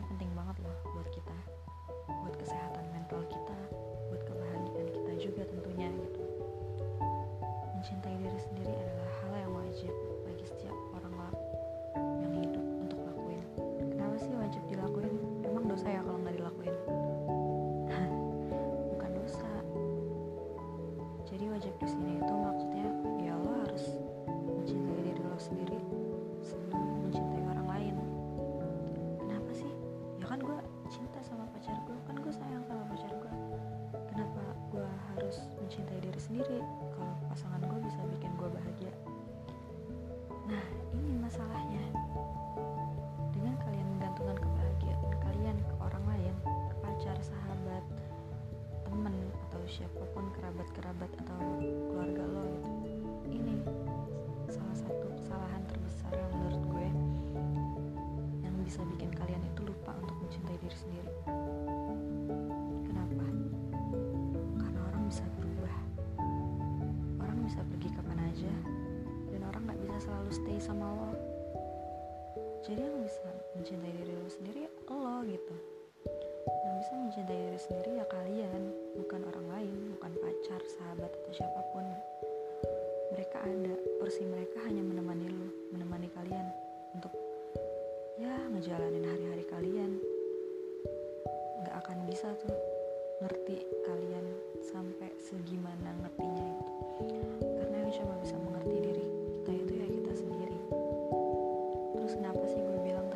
ini penting banget loh buat kita buat kesehatan mental kita buat kebahagiaan kita juga tentunya gitu. Mencintai diri sendiri adalah hal yang wajib bagi setiap orang yang hidup untuk lakuin. Kenapa sih wajib dilakuin? Emang dosa ya kalau nggak dilakuin? Bukan dosa. Jadi wajib di sini itu maksudnya sama lo. Jadi yang bisa mencintai diri lo sendiri lo gitu. Yang bisa mencintai diri sendiri ya kalian bukan orang lain bukan pacar sahabat atau siapa pun. Mereka ada porsi mereka hanya menemani lo menemani kalian untuk ya ngejalanin hari-hari kalian. Nggak akan bisa tuh ngerti kalian sampai segimana ngertinya itu. Karena yang cuma bisa mengerti diri itu ya kita sendiri. Terus kenapa sih gue bilang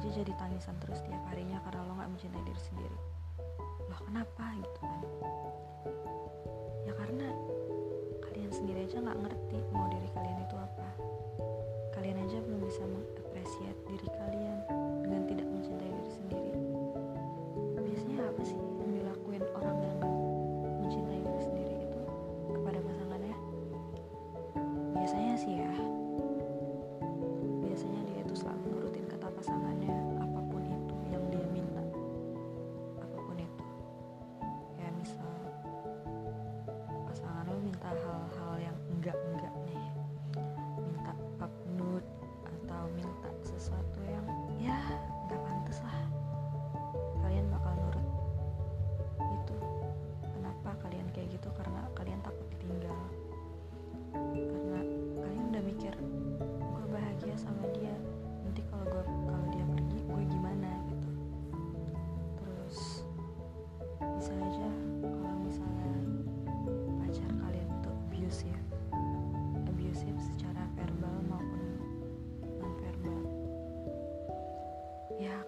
aja jadi tangisan terus tiap harinya karena lo nggak mencintai diri sendiri. Loh kenapa gitu kan? Ya karena kalian sendiri aja nggak ngerti mau diri kalian itu apa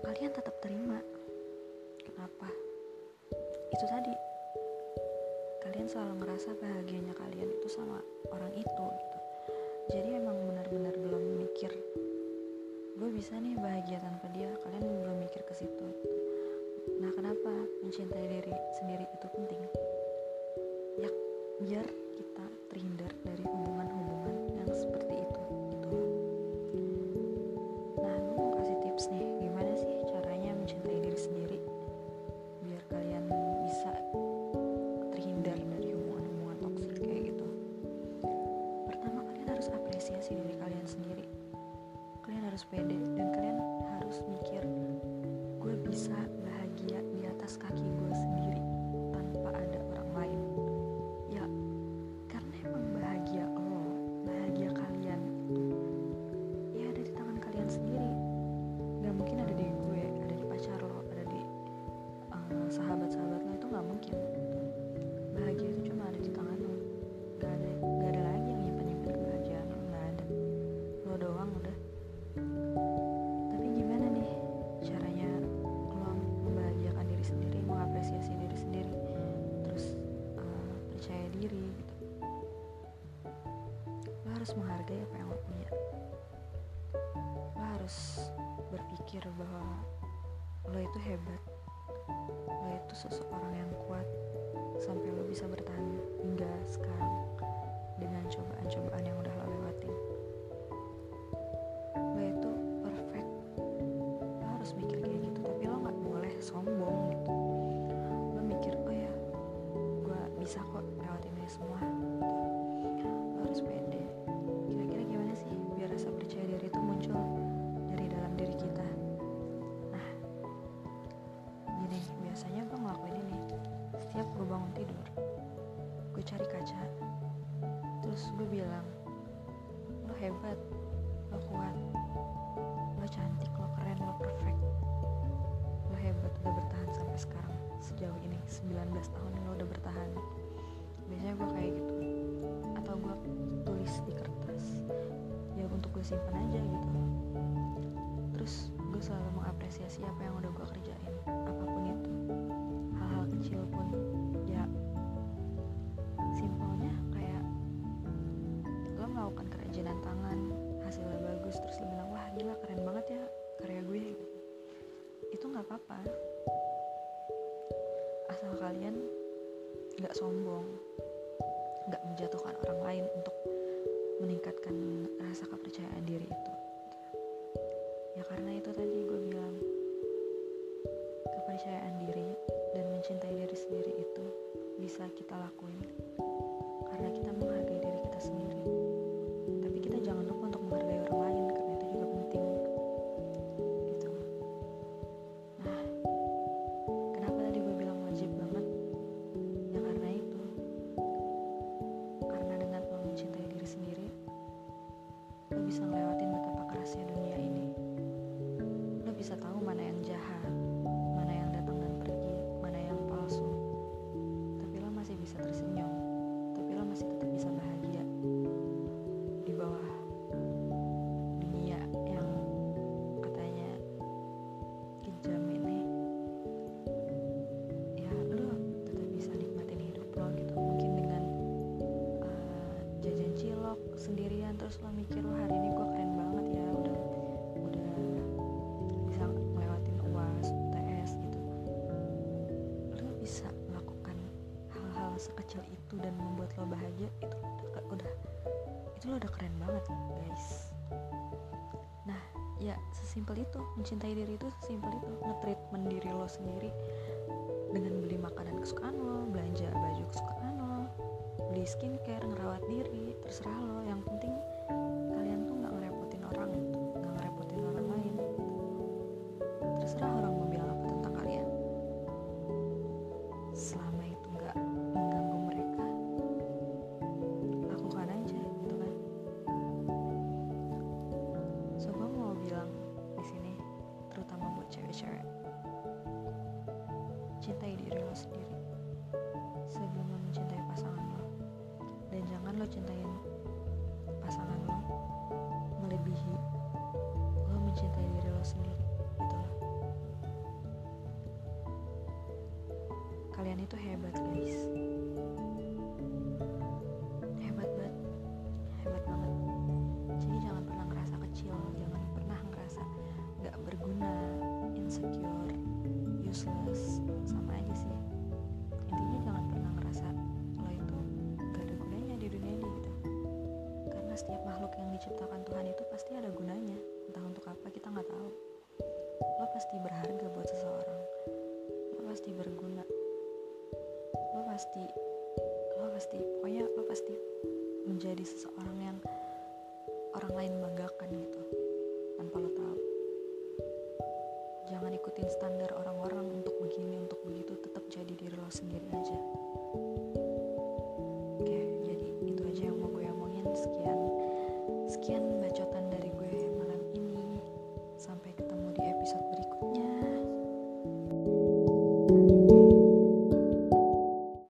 kalian tetap terima. Kenapa? Itu tadi. Kalian selalu ngerasa bahagianya kalian itu sama orang itu gitu. Jadi emang benar-benar belum mikir gue bisa nih bahagia tanpa dia. Kalian belum mikir ke situ. Gitu. nah kenapa mencintai diri sendiri itu penting? Ya biar kita terhindar dari hubungan-hubungan yang seperti pede dan kalian harus mikir gue bisa bahagia di atas kaki gue sendiri berpikir bahwa lo itu hebat. Lo itu seseorang yang kuat sampai lo bisa bertahan hingga sekarang dengan cobaan-cobaan yang bilang lo hebat lo kuat lo cantik lo keren lo perfect. Lo hebat udah bertahan sampai sekarang sejauh ini 19 tahun lo udah bertahan. Biasanya gue kayak gitu atau gue tulis di kertas ya untuk gue simpan aja gitu. Terus gue selalu mengapresiasi apa menjatuhkan orang lain untuk meningkatkan rasa kepercayaan diri itu. Ya karena itu tadi gue bilang kepercayaan diri dan mencintai diri sendiri itu bisa kita lakuin karena kita menghargai diri kita sendiri. Tapi kita jangan lupa untuk menghargai orang lain sekecil itu dan membuat lo bahagia itu udah, udah itu lo udah keren banget guys. Nah ya sesimpel itu mencintai diri itu sesimpel itu nge-treatment diri lo sendiri kalian itu hebat guys. Hebat banget. Hebat banget. Jadi jangan pernah ngerasa kecil jangan pernah ngerasa nggak berguna insecure useless sama aja sih. Intinya jangan pernah ngerasa lo itu gak ada gunanya di dunia ini gitu. Karena setiap makhluk yang diciptakan Tuhan itu pasti ada gunanya. Entah untuk apa kita nggak tahu. Lo pasti berharga buat seseorang. Lo pasti berguna pasti lo pasti pokoknya lo pasti menjadi seseorang yang orang lain banggakan gitu tanpa lo tahu. Jangan ikutin standar orang-orang